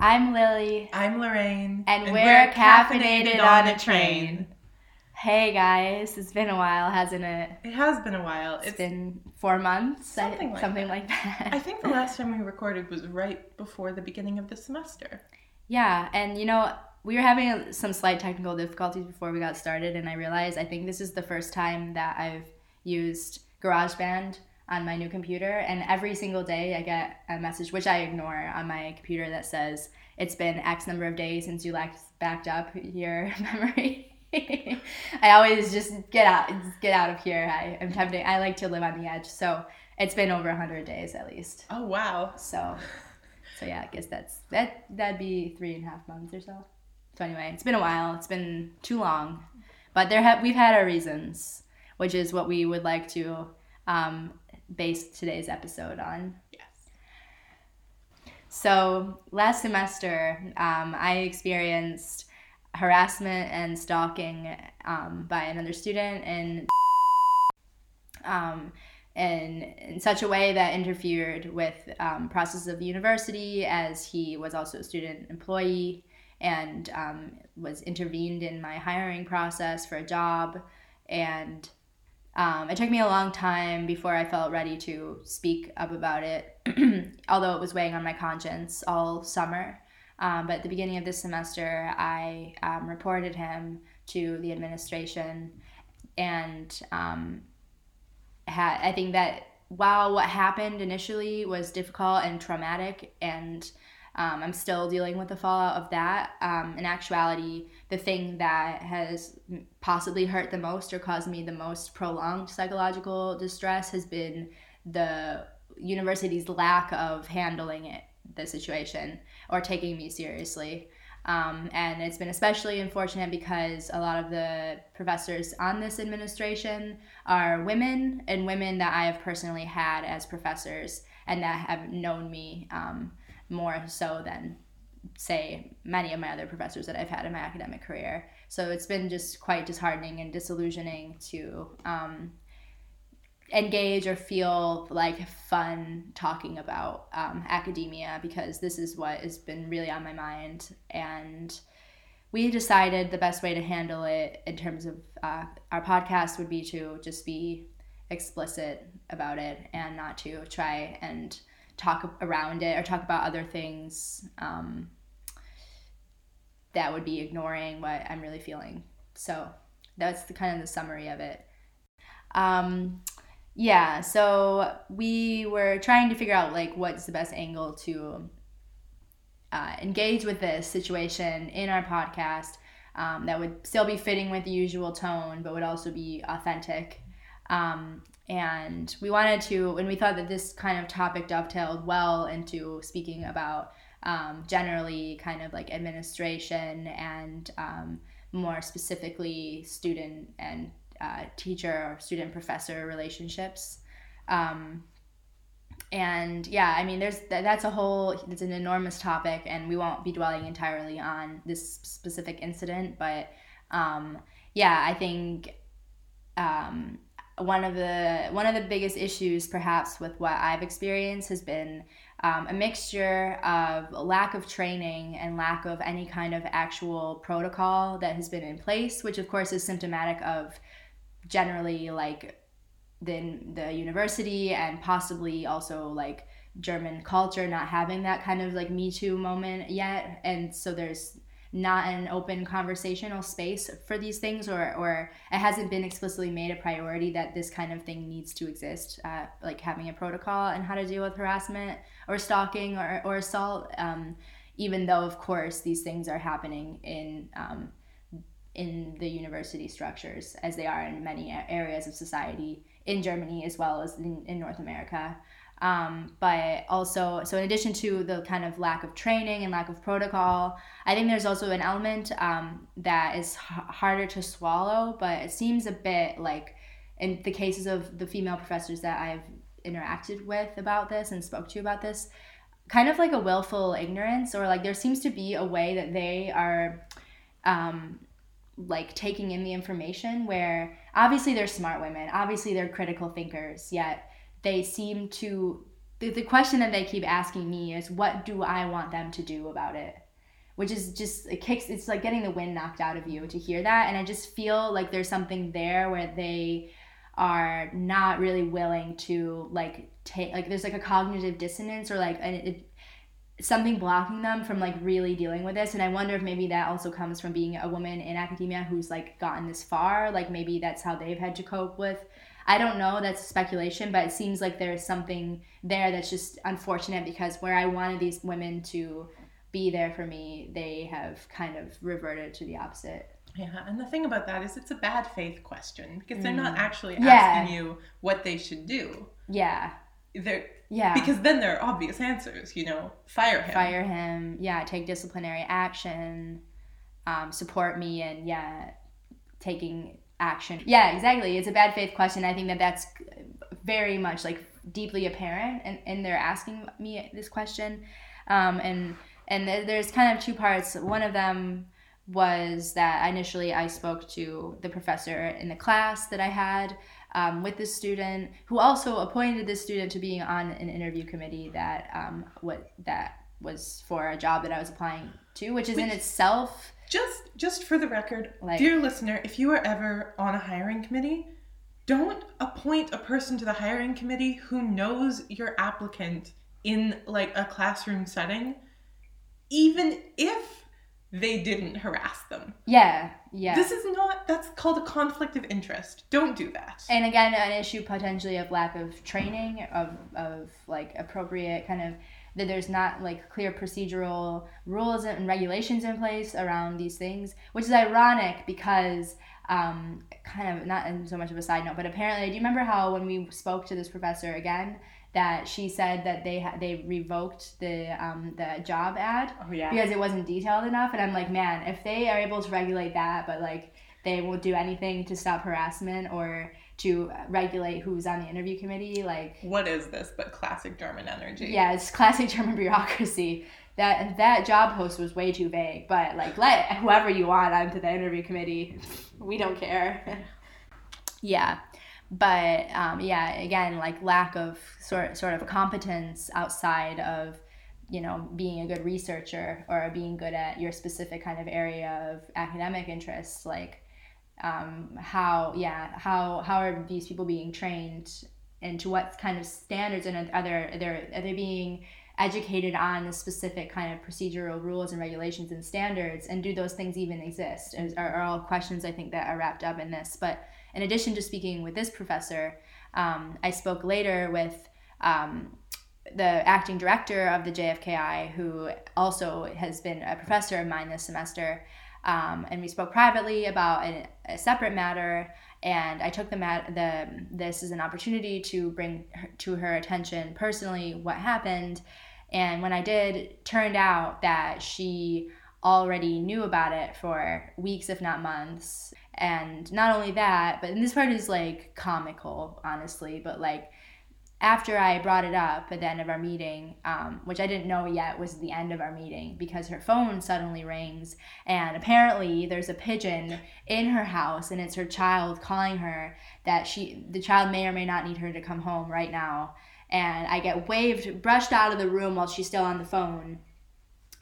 I'm Lily. I'm Lorraine. And, we're, caffeinated, on a train. Hey guys, it's been a while, hasn't it? It has been a while. it's been four months, I- Something like something that. like that. I think the last time we recorded was right before the beginning of the semester. Yeah, and you know, we were having some slight technical difficulties before we got started, and I realized I think this is the first time that I've used GarageBand on my new computer, and every single day I get a message, which I ignore on my computer, that says it's been X number of days since you last backed up your memory. I always just get out, get out of here. I am tempted. I like to live on the edge, so it's been over hundred days at least. Oh wow. So, so yeah, I guess that's that. That'd be three and a half months or so. So anyway, it's been a while. It's been too long, but there have we've had our reasons, which is what we would like to um, base today's episode on. Yes. So last semester, um, I experienced harassment and stalking um, by another student, and um, in, in such a way that interfered with um, process of the university, as he was also a student employee and um, was intervened in my hiring process for a job, and um, it took me a long time before I felt ready to speak up about it, although it was weighing on my conscience all summer. Um, but at the beginning of this semester, I um, reported him to the administration, and um, had I think that while what happened initially was difficult and traumatic, and um, I'm still dealing with the fallout of that. Um, in actuality, the thing that has possibly hurt the most or caused me the most prolonged psychological distress has been the university's lack of handling it, the situation, or taking me seriously. Um, and it's been especially unfortunate because a lot of the professors on this administration are women and women that I have personally had as professors and that have known me um, more so than, say, many of my other professors that I've had in my academic career. So it's been just quite disheartening and disillusioning to um, engage or feel like fun talking about um, academia because this is what has been really on my mind and we decided the best way to handle it in terms of uh, our podcast would be to just be explicit about it and not to try and talk around it or talk about other things um, that would be ignoring what i'm really feeling. So that's the kind of the summary of it. Um, yeah so we were trying to figure out like what's the best angle to uh, engage with this situation in our podcast um, that would still be fitting with the usual tone but would also be authentic. Um, and we wanted to and we thought that this kind of topic dovetailed well into speaking about um, generally kind of like administration and um, more specifically student and uh, teacher or student professor relationships. Um, and yeah i mean there's that's a whole it's an enormous topic and we won't be dwelling entirely on this specific incident but um, yeah i think um, one of the one of the biggest issues perhaps with what i've experienced has been um, a mixture of lack of training and lack of any kind of actual protocol that has been in place which of course is symptomatic of generally like the the university and possibly also like German culture not having that kind of like Me Too moment yet, and so there's not an open conversational space for these things, or or it hasn't been explicitly made a priority that this kind of thing needs to exist, uh, like having a protocol and how to deal with harassment or stalking or or assault. Um, even though, of course, these things are happening in um, in the university structures as they are in many areas of society in Germany as well as in, in North America. Um, but also, so in addition to the kind of lack of training and lack of protocol, I think there's also an element um, that is h- harder to swallow, but it seems a bit like in the cases of the female professors that I've interacted with about this and spoke to about this, kind of like a willful ignorance, or like there seems to be a way that they are um, like taking in the information where obviously they're smart women, obviously they're critical thinkers, yet they seem to the, the question that they keep asking me is what do I want them to do about it? Which is just it kicks it's like getting the wind knocked out of you to hear that. And I just feel like there's something there where they are not really willing to like take like there's like a cognitive dissonance or like an, it, something blocking them from like really dealing with this. And i wonder if maybe that also comes from being a woman in academia who's like gotten this far. Like maybe that's how they've had to cope with i don't know that's speculation but it seems like there's something there that's just unfortunate because where i wanted these women to be there for me they have kind of reverted to the opposite Yeah, and the thing about that is it's a bad faith question because they're not actually Mm. Yeah. asking you what they should do. yeah They're yeah because then there are obvious answers, you know, fire him. fire him yeah take disciplinary action um, support me and yeah taking action. Yeah exactly. It's a bad faith question. I think that that's very much like deeply apparent and, and they're asking me this question. Um, and and there's kind of two parts. One of them was that initially i spoke to the professor in the class that i had um, with this student who also appointed this student to being on an interview committee that um, what that was for a job that I was applying to, which is in itself Just just for the record, Like- dear listener, if you are ever on a hiring committee, don't appoint a person to the hiring committee who knows your applicant in like a classroom setting, even if they didn't harass them. yeah yeah. This is not that's called a conflict of interest. Don't do that. and again, an issue potentially of lack of training of of like appropriate kind of that there's not like clear procedural rules and regulations in place around these things, which is ironic because um, kind of not in so much of a side note, but apparently, do you remember how when we spoke to this professor again? That she said that they ha- they revoked the um, the job ad oh yeah. because it wasn't detailed enough and i'm like man if they are able to regulate that but like they won't do anything to stop harassment or to regulate who's on the interview committee like What is this but classic German energy? yeah it's classic german bureaucracy. That that job post was way too vague but like let whoever you want onto the interview committee. We don't care. Yeah but um, yeah again like lack of sort sort of competence outside of you know being a good researcher or being good at your specific kind of area of academic interests like um, how yeah how how are these people being trained and to what kind of standards and are are they are they being educated on the specific kind of procedural rules and regulations and standards? And do those things even exist? Is- are, are all questions i think that are wrapped up in this. But in addition to speaking with this professor um, i spoke later with um, the acting director of the jfki who also has been a professor of mine this semester um, and we spoke privately about a, a separate matter. And I took the mat the this as an opportunity to bring her, to her attention personally what happened. And when I did turned out that she already knew about it for weeks if not months. And not only that but and this part is like comical honestly but like after I brought it up at the end of our meeting, um, which I didn't know yet was the end of our meeting because her phone suddenly rings and apparently there's a pigeon in her house and it's her child calling her that she the child may or may not need her to come home right now. And I get waved brushed out of the room while she's still on the phone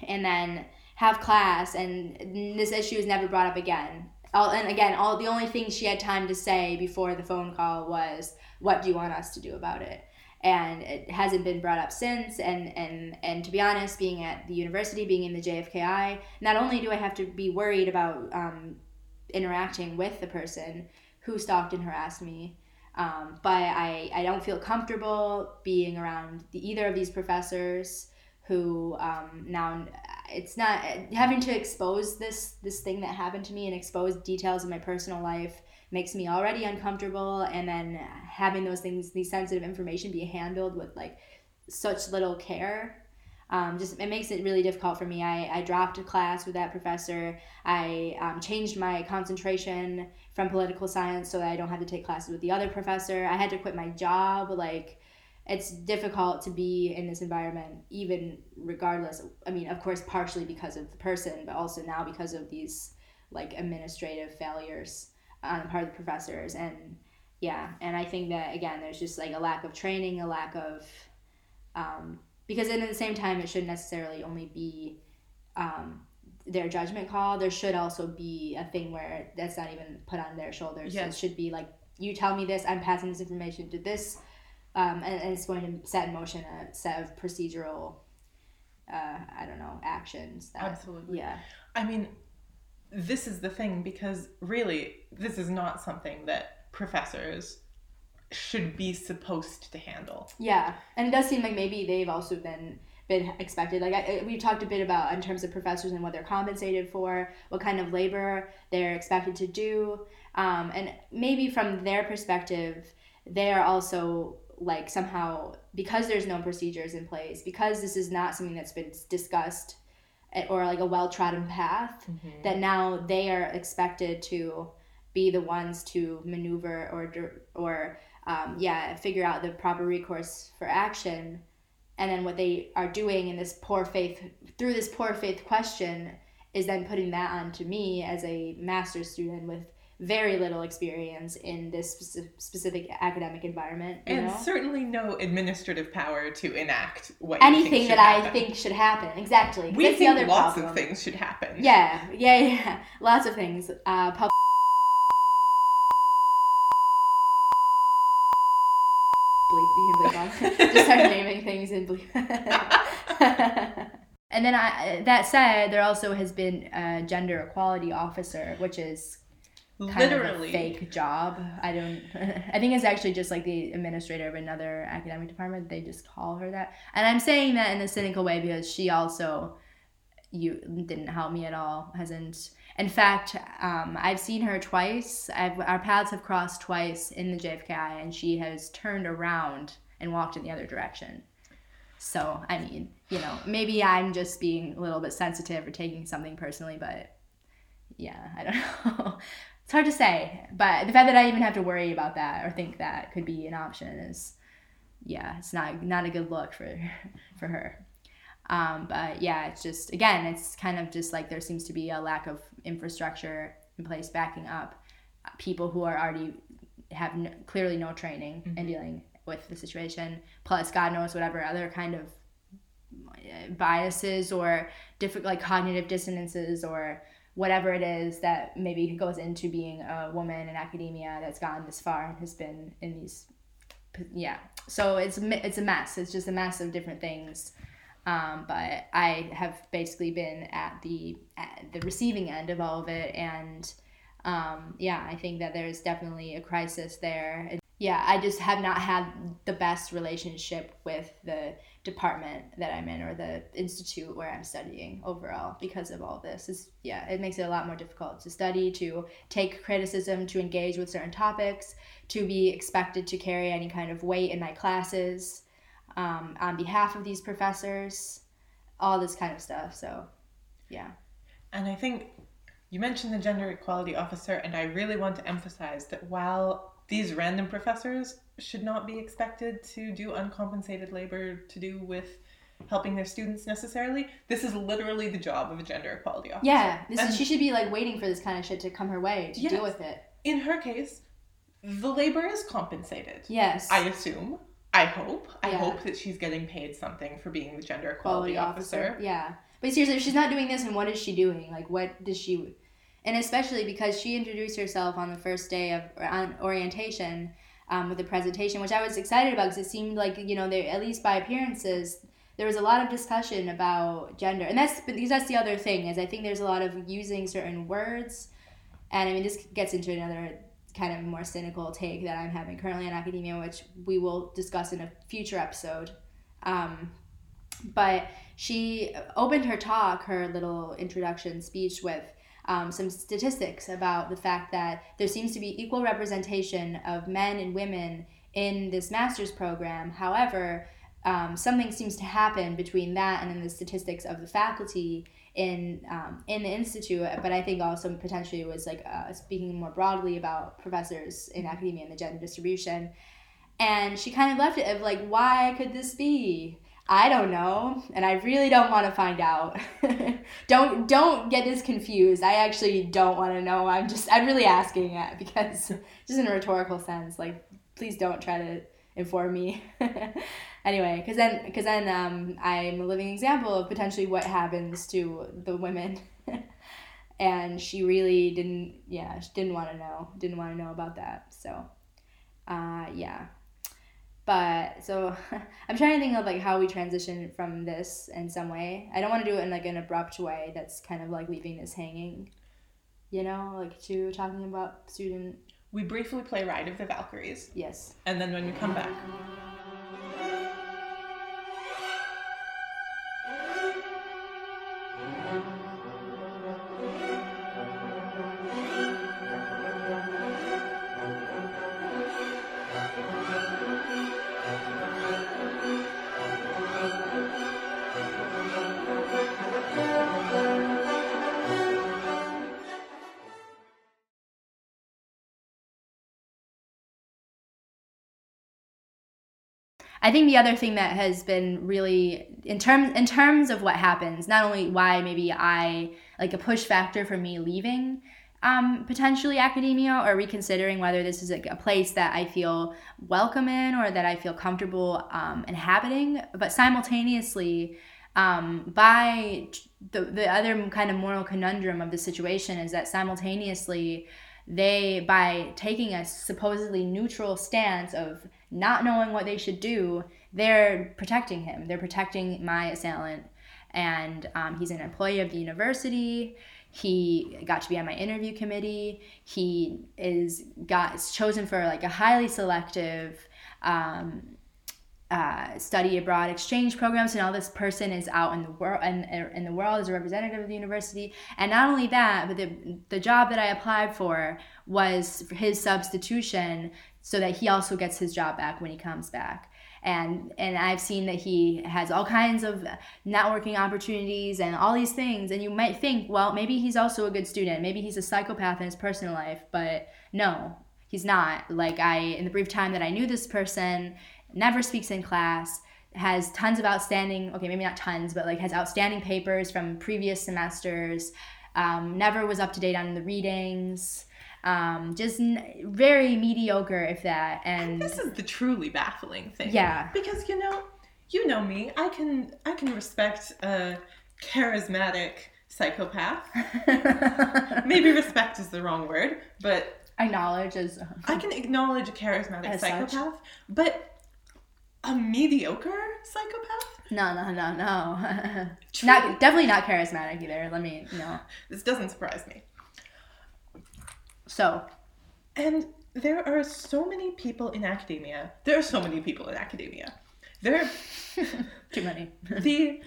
and then have class and this issue is never brought up again all, and again all the only thing she had time to say before the phone call was what do you want us to do about it? And it hasn't been brought up since and and and to be honest being at the university being in the jfki not only do i have to be worried about um, interacting with the person who stalked and harassed me um, but I, I don't feel comfortable being around the, either of these professors who um, now it's not having to expose this this thing that happened to me and expose details of my personal life makes me already uncomfortable. And then having those things these sensitive information be handled with like such little care um, just it makes it really difficult for me. I, I dropped a class with that professor. I um, changed my concentration from political science so that i don't have to take classes with the other professor. I had to quit my job like it's difficult to be in this environment even regardless i mean of course partially because of the person but also now because of these like administrative failures on the part of the professors. And yeah and i think that again there's just like a lack of training a lack of um, because then at the same time it shouldn't necessarily only be um, their judgment call. There should also be a thing where that's not even put on their shoulders. Yes. it should be like you tell me this i'm passing this information to this um, and, and it's going to set in motion a set of procedural uh, i don't know actions that, Absolutely. yeah I mean, this is the thing because really, this is not something that professors should be supposed to handle. Yeah, and it does seem like maybe they've also been been expected. Like I, we've talked a bit about in terms of professors and what they're compensated for, what kind of labor they're expected to do, um, and maybe from their perspective, they are also like somehow because there's no procedures in place because this is not something that's been discussed eh, or like a well trodden path that now they are expected to be the ones to maneuver or or um, yeah figure out the proper recourse for action. And then what they are doing in this poor faith through this poor faith question is then putting that onto me as a master's student with very little experience in this specific academic environment you And know? certainly no administrative power to enact what you think anything that i think should happen exactly we That's think the other lots problem. of things should happen. Yeah, yeah, yeah. Lots of things. Uh, pub- bleep. You can bleep on. Just start naming things and bleep. and then I, that said, there also has been a gender equality officer, which is kind Literally. of fake job. I don't. I think it's actually just like the administrator of another academic department. They just call her that, and I'm saying that in a cynical way because she also you didn't help me at all. Hasn't. In fact, um, I've seen her twice. I've, our paths have crossed twice in the JFKI, and she has turned around and walked in the other direction. So, I mean, you know, maybe I'm just being a little bit sensitive or taking something personally, but yeah, I don't know. It's hard to say. But the fact that I even have to worry about that or think that could be an option is, yeah, it's not not a good look for for her. Um, but yeah, it's just again, it's kind of just like there seems to be a lack of infrastructure in place backing up people who are already have n- clearly no training in dealing with the situation. Plus, God knows whatever other kind of uh, biases or different like cognitive dissonances or whatever it is that maybe goes into being a woman in academia that's gotten this far and has been in these yeah. So it's it's a mess. It's just a mess of different things. Um, but I have basically been at the at the receiving end of all of it, and um, yeah, I think that there's definitely a crisis there. Yeah, I just have not had the best relationship with the department that I'm in or the institute where I'm studying overall because of all this. Is yeah, it makes it a lot more difficult to study, to take criticism, to engage with certain topics, to be expected to carry any kind of weight in my classes um, on behalf of these professors, all this kind of stuff. So, yeah. And I think you mentioned the gender equality officer, and I really want to emphasize that while these random professors should not be expected to do uncompensated labor to do with helping their students necessarily, this is literally the job of a gender equality officer. Yeah, this And- is, she should be like waiting for this kind of shit to come her way to Yes. deal with it. In her case, the labor is compensated. Yes. I assume. I hope. I Yeah. hope that she's getting paid something for being the gender equality officer. officer. Yeah. But seriously, if she's not doing this, and what is she doing? Like, what does she? And especially because she introduced herself on the first day of on orientation um, with a presentation, which I was excited about because it seemed like you know, there at least by appearances, there was a lot of discussion about gender, and that's because that's the other thing is I think there's a lot of using certain words, and I mean this gets into another kind of more cynical take that I'm having currently in academia, which we will discuss in a future episode. Um, but she opened her talk, her little introduction speech, with um, some statistics about the fact that there seems to be equal representation of men and women in this master's program. However, um, something seems to happen between that and then the statistics of the faculty in um, in the institute. But I think also potentially was like uh, speaking more broadly about professors in academia and the gender distribution. And she kind of left it of like, why could this be? I don't know, and I really don't want to find out. don't don't get this confused. I actually don't want to know. I'm just I'm really asking it because just in a rhetorical sense, like please don't try to inform me. anyway, because then because then um, I'm a living example of potentially what happens to the women. and she really didn't yeah she didn't want to know didn't want to know about that so uh, yeah but so i'm trying to think of like how we transition from this in some way. I don't want to do it in like an abrupt way that's kind of like leaving this hanging you know like to talking about student We briefly play Ride of the Valkyries, yes. And then when we come back, I think the other thing that has been really in terms in terms of what happens, not only why maybe I like a push factor for me leaving um, potentially academia or reconsidering whether this is a, a place that I feel welcome in or that I feel comfortable um, inhabiting, but simultaneously. Um, by the, the other kind of moral conundrum of the situation is that simultaneously they by taking a supposedly neutral stance of not knowing what they should do they're protecting him. They're protecting my assailant. And um, he's an employee of the university. He got to be on my interview committee. He is got is chosen for like a highly selective um, uh, study abroad exchange programs and all this person is out in the world and in the world as a representative of the university. And not only that but the, the job that i applied for was his substitution so that he also gets his job back when he comes back. And and I've seen that he has all kinds of networking opportunities and all these things. And you might think well maybe he's also a good student. Maybe he's a psychopath in his personal life but no he's not. Like I in the brief time that I knew this person never speaks in class has tons of outstanding okay maybe not tons but like has outstanding papers from previous semesters um, never was up to date on the readings um, just n- very mediocre if that and this is the truly baffling thing. Yeah. because you know, you know me. I can I can respect a charismatic psychopath. Maybe respect is the wrong word, but acknowledge as I can acknowledge a charismatic As such. psychopath, but a mediocre psychopath? no no no no not definitely not charismatic either let me no This doesn't surprise me. so And there are so many people in academia. There are so many people in academia. There are too many the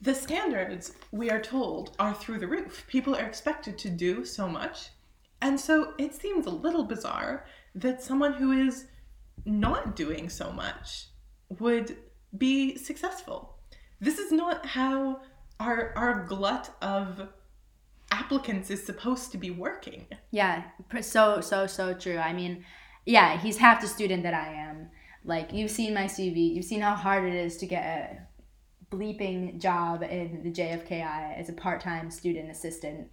the standards we are told are through the roof. People are expected to do so much. And so it seems a little bizarre that someone who is not doing so much would be successful. This is not how our our glut of applicants is supposed to be working. Yeah, so so so true. I mean, yeah, he's half the student that I am. Like you've seen my CV, you've seen how hard it is to get a bleeping job in the JFKI as a part-time student assistant.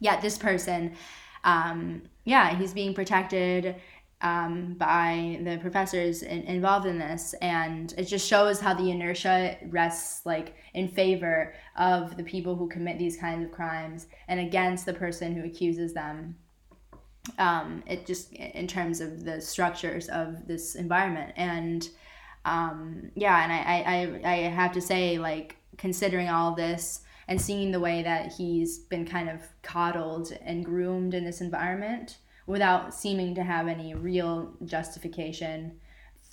Yet this person, um, yeah, he's being protected um, by the professors in, involved in this, and it just shows how the inertia rests like in favor of the people who commit these kinds of crimes and against the person who accuses them. Um, it just in terms of the structures of this environment, and um, yeah, and I, I, I, have to say, like considering all this and seeing the way that he's been kind of coddled and groomed in this environment without seeming to have any real justification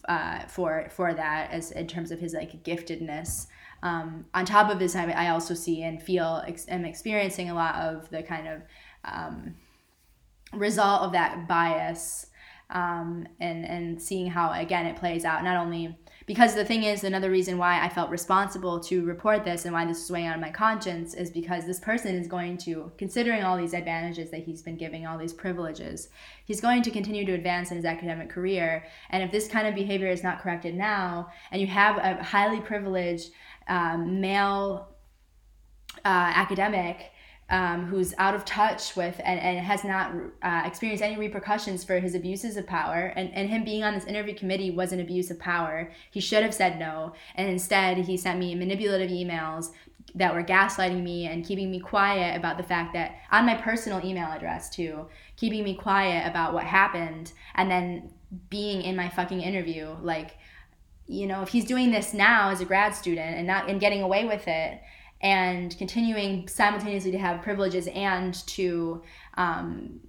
uh, for for that as in terms of his like giftedness. Um, on top of this, I, I also see and feel ex- am experiencing a lot of the kind of um, result of that bias um, and and seeing how again it plays out not only because the thing is another reason why I felt responsible to report this and why this is weighing on my conscience is because this person is going to considering all these advantages that he's been giving all these privileges he's going to continue to advance in his academic career. And if this kind of behavior is not corrected now and you have a highly privileged um, male uh, academic um, who's out of touch with and, and has not uh, experienced any repercussions for his abuses of power. And, and him being on this interview committee was an abuse of power. He should have said no. And instead, he sent me manipulative emails that were gaslighting me and keeping me quiet about the fact that on my personal email address too keeping me quiet about what happened and then being in my fucking interview like you know if he's doing this now as a grad student and not and getting away with it and continuing simultaneously to have privileges and to um,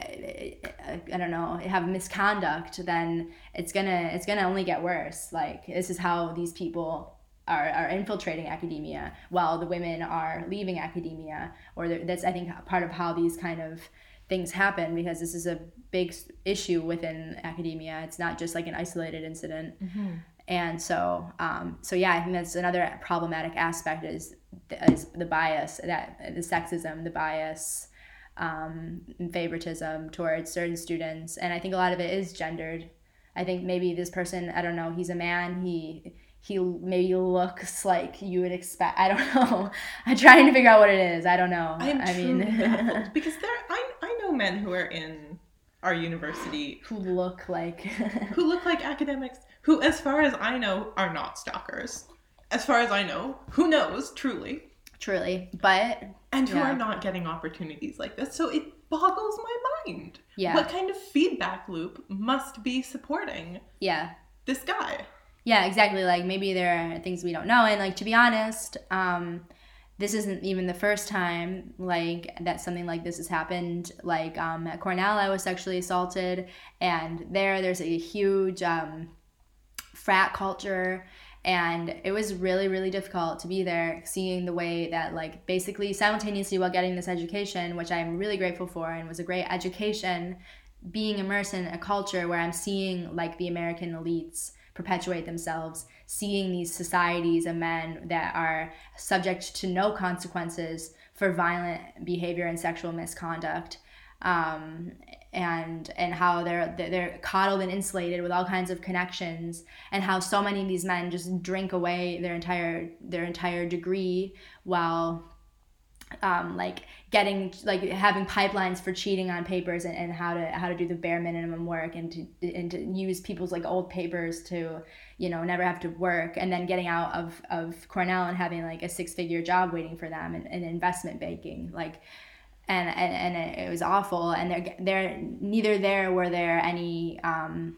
I don't know have misconduct then it's gonna it's gonna only get worse. Like this is how these people are, are infiltrating academia while the women are leaving academia or that's i think part of how these kind of things happen because this is a big issue within academia. It's not just like an isolated incident. Mm-hmm. And so um, so yeah i think that's another problematic aspect is, is the bias that the sexism the bias um, favoritism towards certain students and i think a lot of it is gendered i think maybe this person i don't know he's a man he he maybe looks like you would expect. I don't know. I'm trying to figure out what it is. I don't know. I'm I mean, because there, I I know men who are in our university who look like who look like academics who, as far as I know, are not stalkers. As far as I know, who knows? Truly, truly, but and who yeah. are not getting opportunities like this. So it boggles my mind. Yeah. What kind of feedback loop must be supporting? Yeah. This guy yeah exactly like maybe there are things we don't know and like to be honest um this isn't even the first time like that something like this has happened like um, at cornell i was sexually assaulted and there there's a huge um, frat culture and it was really really difficult to be there seeing the way that like basically simultaneously while getting this education which i'm really grateful for and was a great education being immersed in a culture where i'm seeing like the american elites perpetuate themselves, seeing these societies of men that are subject to no consequences for violent behavior and sexual misconduct. Um, and and how they're they're coddled and insulated with all kinds of connections and how so many of these men just drink away their entire their entire degree while um, like getting like having pipelines for cheating on papers and, and how to how to do the bare minimum work and to and to use people's like old papers to you know never have to work and then getting out of of Cornell and having like a six figure job waiting for them and, investment banking. Like and and, and it was awful and they're they're neither there were there any um,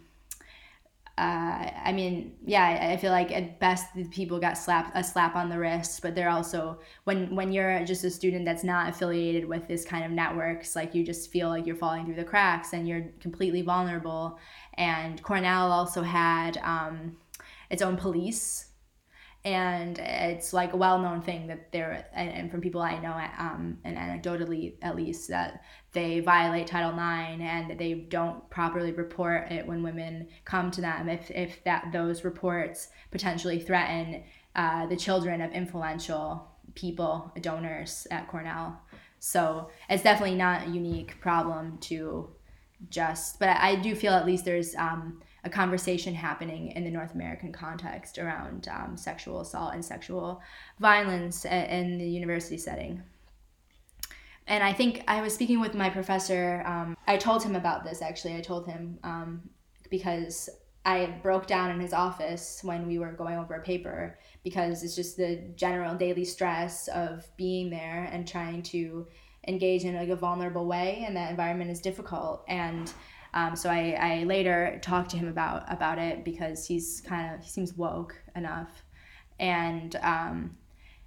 uh, I mean, yeah, I feel like at best the people got slapped a slap on the wrist, but they're also when when you're just a student that's not affiliated with this kind of networks, like you just feel like you're falling through the cracks and you're completely vulnerable. And Cornell also had um, its own police and it's like a well-known thing that there and, and, from people i know um, and anecdotally at least that they violate title ix and that they don't properly report it when women come to them. If, if that those reports potentially threaten uh, the children of influential people donors at cornell. So it's definitely not a unique problem to just but I do feel at least there's um, a conversation happening in the North American context around um, sexual assault and sexual violence in the university setting. And I think I was speaking with my professor. Um, I told him about this actually. I told him um, because I broke down in his office when we were going over a paper because it's just the general daily stress of being there and trying to engage in like a vulnerable way and that environment is difficult and um, so I, I later talked to him about about it because he's kind of he seems woke enough, and um,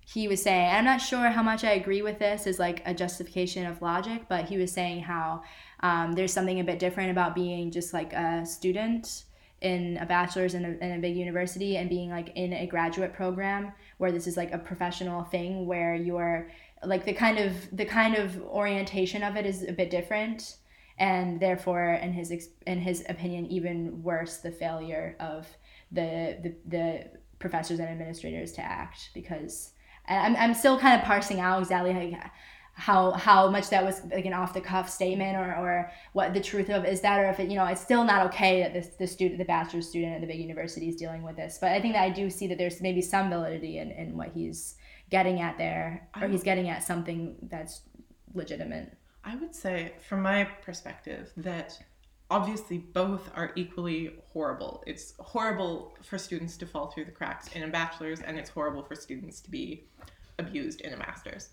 he was saying I'm not sure how much I agree with this is like a justification of logic, but he was saying how um, there's something a bit different about being just like a student in a bachelor's in a, in a big university and being like in a graduate program where this is like a professional thing where you're like the kind of the kind of orientation of it is a bit different and therefore in his in his opinion even worse the failure of the the, the professors and administrators to act because I'm, I'm still kind of parsing out exactly how how how much that was like an off the cuff statement or, or what the truth of is that or if it you know it's still not okay that this the student the bachelor's student at the big university is dealing with this but I think that I do see that there's maybe some validity in, in what he's getting at there or he's getting at something that's legitimate. I would say, from my perspective, that obviously both are equally horrible. It's horrible for students to fall through the cracks in a bachelor's, and it's horrible for students to be abused in a master's.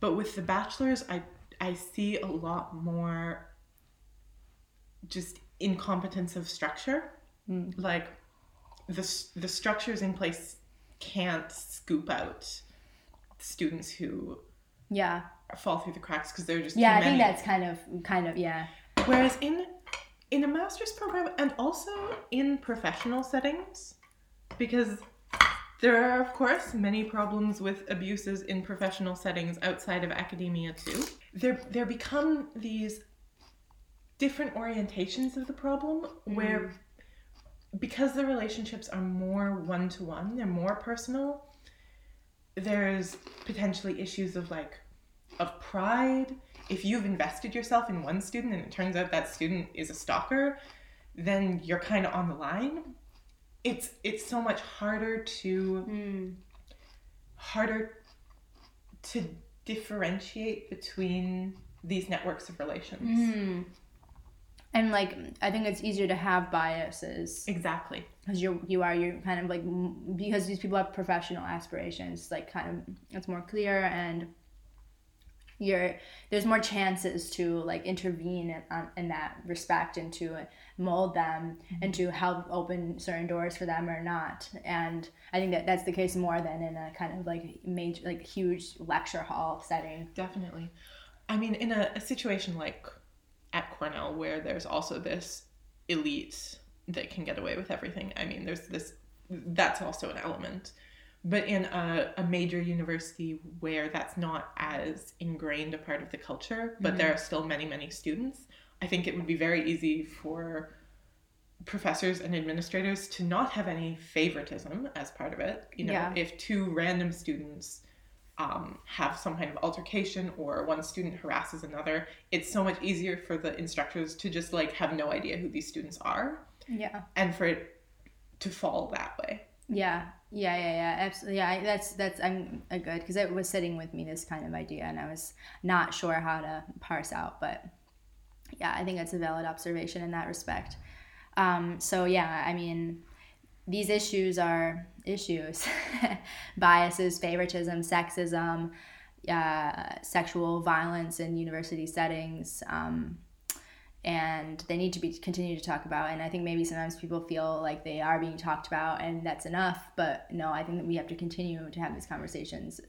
But with the bachelor's, I I see a lot more just incompetence of structure. Mm. Like the the structures in place can't scoop out students who Yeah. Fall through the cracks because they're just Yeah, I think that's kind of kind of yeah. Whereas in in a master's program and also in professional settings, because there are of course many problems with abuses in professional settings outside of academia too. There there become these different orientations of the problem where mm. because the relationships are more one to one, they're more personal, there's potentially issues of like of pride. If you've invested yourself in one student and it turns out that student is a stalker, then you're kind of on the line. It's it's so much harder to hmm. harder to differentiate between these networks of relations. Hmm. And like I think it's easier to have biases Exactly. because you you are, you are you kind of like because these people have professional aspirations like kind of it's more clear and you're there's more chances to like intervene in, um, in that respect and to mold them and to help open certain doors for them or not and i think that that's the case more than in a kind of like major like huge lecture hall setting Definitely. I mean, in a, a situation like at Cornell, where there's also this elite that can get away with everything, I mean, there's this, that's also an element. But in a, a major university where that's not as ingrained a part of the culture, but there are still many, many students, I think it would be very easy for professors and administrators to not have any favoritism as part of it. You know, Yeah. if two random students um, have some kind of altercation or one student harasses another, it's so much easier for the instructors to just like have no idea who these students are yeah and for it to fall that way. Yeah, yeah, yeah, yeah, absolutely. Yeah, I- that's that's I'm uh, good because it was sitting with me this kind of idea, and I was not sure how to parse out. But yeah, I think it's a valid observation in that respect. Um, so yeah, I mean, these issues are issues: biases, favoritism, sexism, uh, sexual violence in university settings. Um, and they need to be continued to talk about and i think maybe sometimes people feel like they are being talked about and that's enough but no i think that we have to continue to have these conversations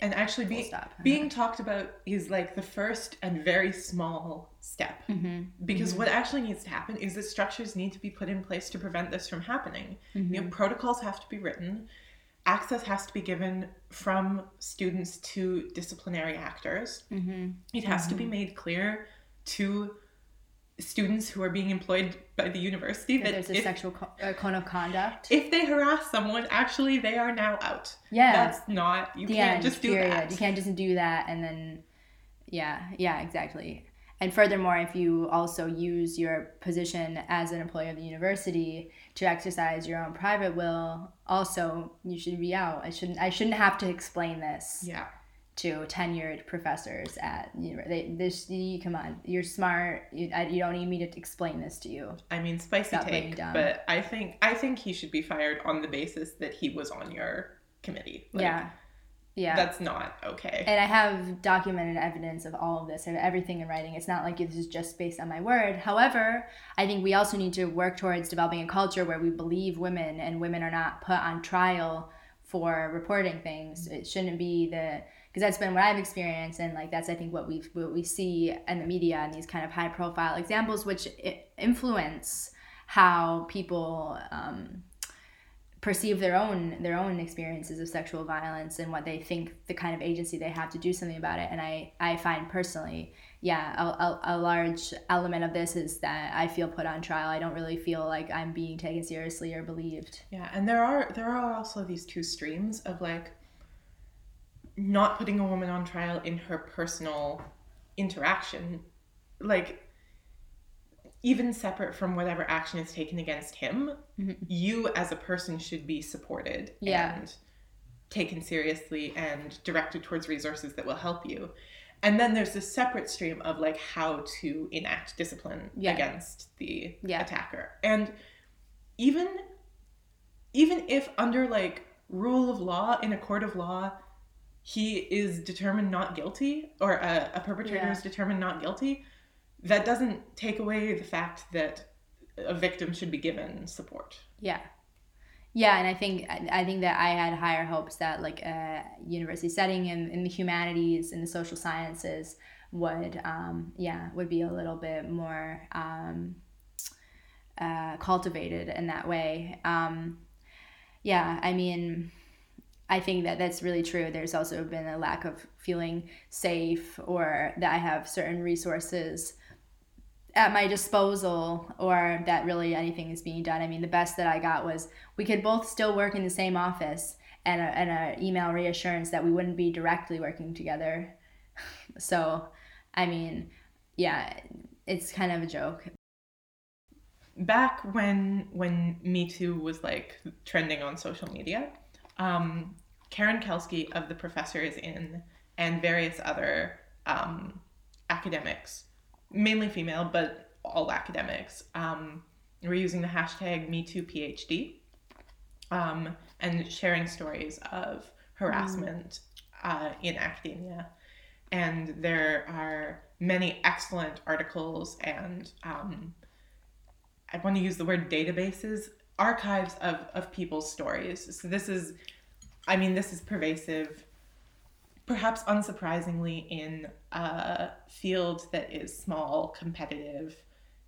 And actually, be, stop. being talked about is like the first and very small step. Mm-hmm. Because mm-hmm. what actually needs to happen is that structures need to be put in place to prevent this from happening. You know, mm-hmm. protocols have to be written, access has to be given from students to disciplinary actors. It has to be made clear to students who are being employed by the university that that there's a if, sexual co- uh, code of conduct if they harass someone, actually they are now out. Yeah. That's not, you the can't end just do period that. you can't just do that and then yeah yeah exactly and furthermore if you also use your position as an employee of the university to exercise your own private will also you should be out i shouldn't i shouldn't have to explain this Yeah. To tenured professors at university. They, this, you, come on, you're smart. You, I, you don't need me to explain this to you. I mean, spicy Stop take, but I think I think he should be fired on the basis that he was on your committee. Like, yeah, yeah. that's not okay. and I have documented evidence of all of this. I have everything in writing. It's not like this is just based on my word. However, I think we also need to work towards developing a culture where we believe women and women are not put on trial for reporting things. Mm-hmm. It shouldn't be the because that's been what I've experienced, and like that's I think what we what we see in the media and these kind of high profile examples, which influence how people um, perceive their own their own experiences of sexual violence and what they think the kind of agency they have to do something about it. And i i find personally yeah a, a, a large element of this is that i feel put on trial. I don't really feel like i'm being taken seriously or believed. Yeah, and there are there are also these two streams of like not putting a woman on trial in her personal interaction, like even separate from whatever action is taken against him, mm-hmm. you as a person should be supported Yeah. and taken seriously and directed towards resources that will help you. And then there's this separate stream of like how to enact discipline Yeah. against the Yeah. attacker. And even even if under like rule of law in a court of law he is determined not guilty or a, a perpetrator Yeah. is determined not guilty that doesn't take away the fact that a victim should be given support Yeah. Yeah, and I think I think that I had higher hopes that like a university setting in, in the humanities and the social sciences would um, yeah would be a little bit more um, uh, cultivated in that way. Um, yeah, I mean, I think that that's really true. There's also been a lack of feeling safe or that I have certain resources at my disposal or that really anything is being done. I mean, the best that I got was we could both still work in the same office and a, and a email reassurance that we wouldn't be directly working together. So, I mean, yeah, it's kind of a joke. back when when me too was like trending on social media um, karen kelsky of the professor is in and various other um, academics mainly female but all academics. Um, were using the hashtag metoophd um, and sharing stories of harassment uh, in academia. And there are many excellent articles and um, I want to use the word databases, archives of, of people's stories. So this is, I mean, this is pervasive, perhaps unsurprisingly, in a field that is small, competitive,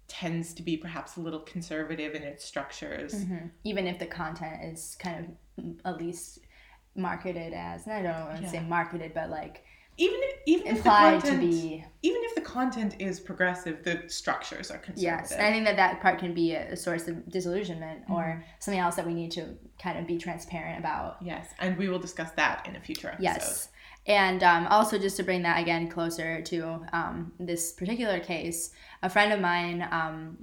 tends to be perhaps a little conservative in its structures. Mm-hmm. Even if the content is kind of at least marketed as, and I don't want to say marketed, but like Even if, even if the implied to content, be even if the content is progressive, the structures are conservative. Yes, and I think that that part can be a, a source of disillusionment or something else that we need to kind of be transparent about. Yes, and we will discuss that in a future episode. Yes. And um, also, just to bring that again closer to um, this particular case, a friend of mine um,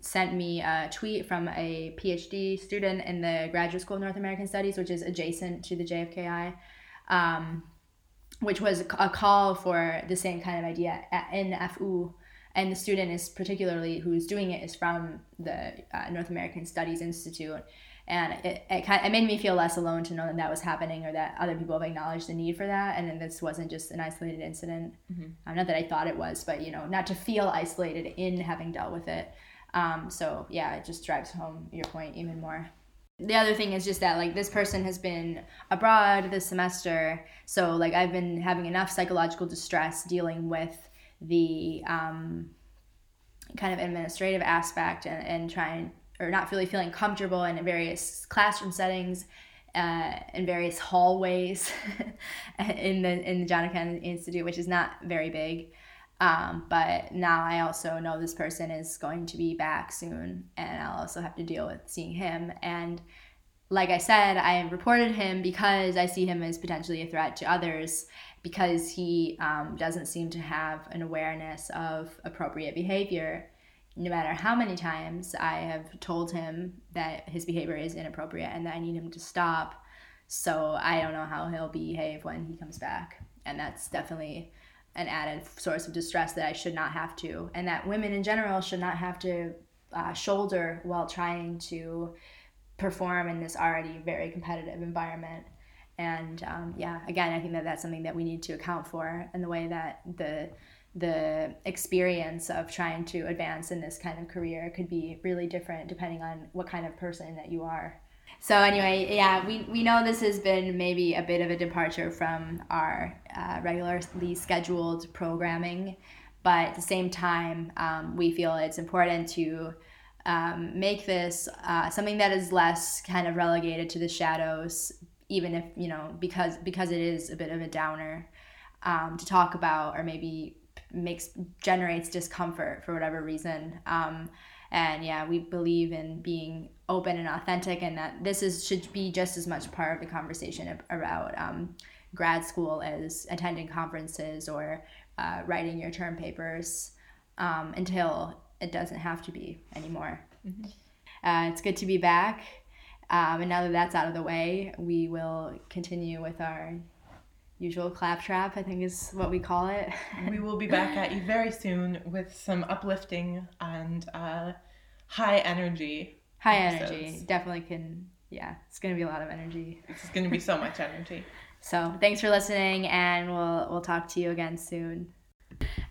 sent me a tweet from a PhD student in the Graduate School of North American Studies, which is adjacent to the JFKI, um, which was a call for the same kind of idea in FU. And the student is particularly who's doing it is from the uh, North American Studies Institute. And it, it, kind it made me feel less alone to know that that was happening or that other people have acknowledged the need for that. And then this wasn't just an isolated incident. Um, not that I thought it was, but, you know, not to feel isolated in having dealt with it. Um, so, yeah, it just drives home your point even more the other thing is just that like this person has been abroad this semester so like i've been having enough psychological distress dealing with the um, kind of administrative aspect and, and trying or not really feeling comfortable in various classroom settings uh, in various hallways in the in the John Kennedy Institute, which is not very big. Um, but now I also know this person is going to be back soon, and I'll also have to deal with seeing him. And like I said, I reported him because I see him as potentially a threat to others because he um, doesn't seem to have an awareness of appropriate behavior. No matter how many times I have told him that his behavior is inappropriate and that I need him to stop. So I don't know how he'll behave when he comes back. And that's definitely an added source of distress that I should not have to, and that women in general should not have to uh, shoulder while trying to perform in this already very competitive environment. And um, yeah, again, I think that that's something that we need to account for in the way that the the experience of trying to advance in this kind of career could be really different depending on what kind of person that you are. So anyway, yeah, we, we know this has been maybe a bit of a departure from our uh, regularly scheduled programming, but at the same time, um, we feel it's important to um, make this uh, something that is less kind of relegated to the shadows, even if you know because because it is a bit of a downer um, to talk about, or maybe makes generates discomfort for whatever reason. Um, and yeah, we believe in being open and authentic, and that this is should be just as much part of the conversation about um, grad school as attending conferences or uh, writing your term papers um, until it doesn't have to be anymore. Uh, it's good to be back. Um, and now that that's out of the way, we will continue with our usual claptrap, I think is what we call it. we will be back at you very soon with some uplifting and uh, high energy. High episodes. energy. Definitely can, yeah, it's going to be a lot of energy. It's going to be so much energy. So thanks for listening, and we'll we'll talk to you again soon.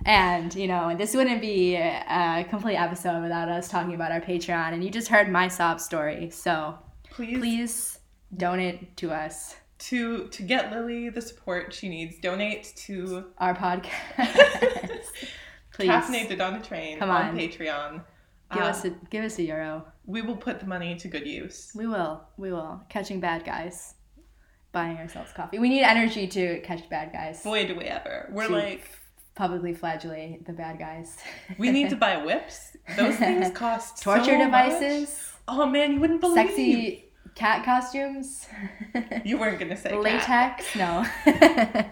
And you know, this wouldn't be a complete episode without us talking about our Patreon. And you just heard my sob story, so Please, please donate to us, to to get Lily the support she needs, donate to our podcast. please Caffeinated on a Train Come on. on. Patreon. Give Uh, us a give us a euro. we will put the money to good use. We will. We will. Catching bad guys. Buying ourselves coffee. We need energy to catch bad guys. Boy, do we ever. We're To like, Publicly flagellate the bad guys. we need to buy whips. Those things cost torture so much. devices, Oh man, you wouldn't believe. sexy cat costumes, You weren't gonna say cat. latex. No.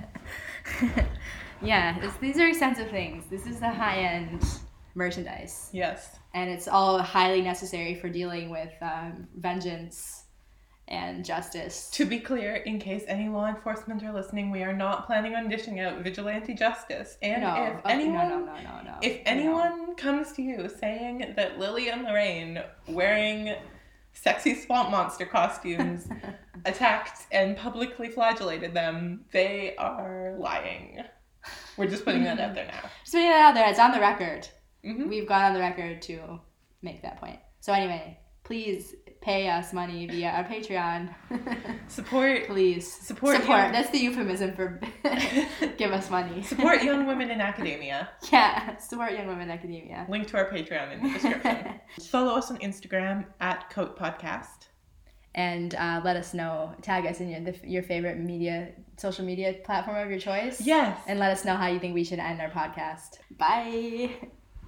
yeah, these are expensive things. This is the high end merchandise, Yes. and it's all highly necessary for dealing with um, vengeance and justice. To be clear, in case any law enforcement are listening, we are not planning on dishing out vigilante justice. And no, if oh, anyone, no, no, no, no, if anyone comes to you saying that Lily and Lorraine wearing sexy swamp monster costumes attacked and publicly flagellated them, they are lying. We're just putting that out there now. Just putting it out there. It's on the record. Mhm. We've gone on the record to make that point. So anyway, please pay us money via our Patreon. Support please Support Support. young- That's the euphemism for give us money. support young women in academia. yeah, support young women in academia. Link to our Patreon in the description. Follow us on Instagram at Coat Podcast. and uh, let us know. Tag us in your the, your favorite media social media platform of your choice. Yes. And let us know how you think we should end our podcast. Bye.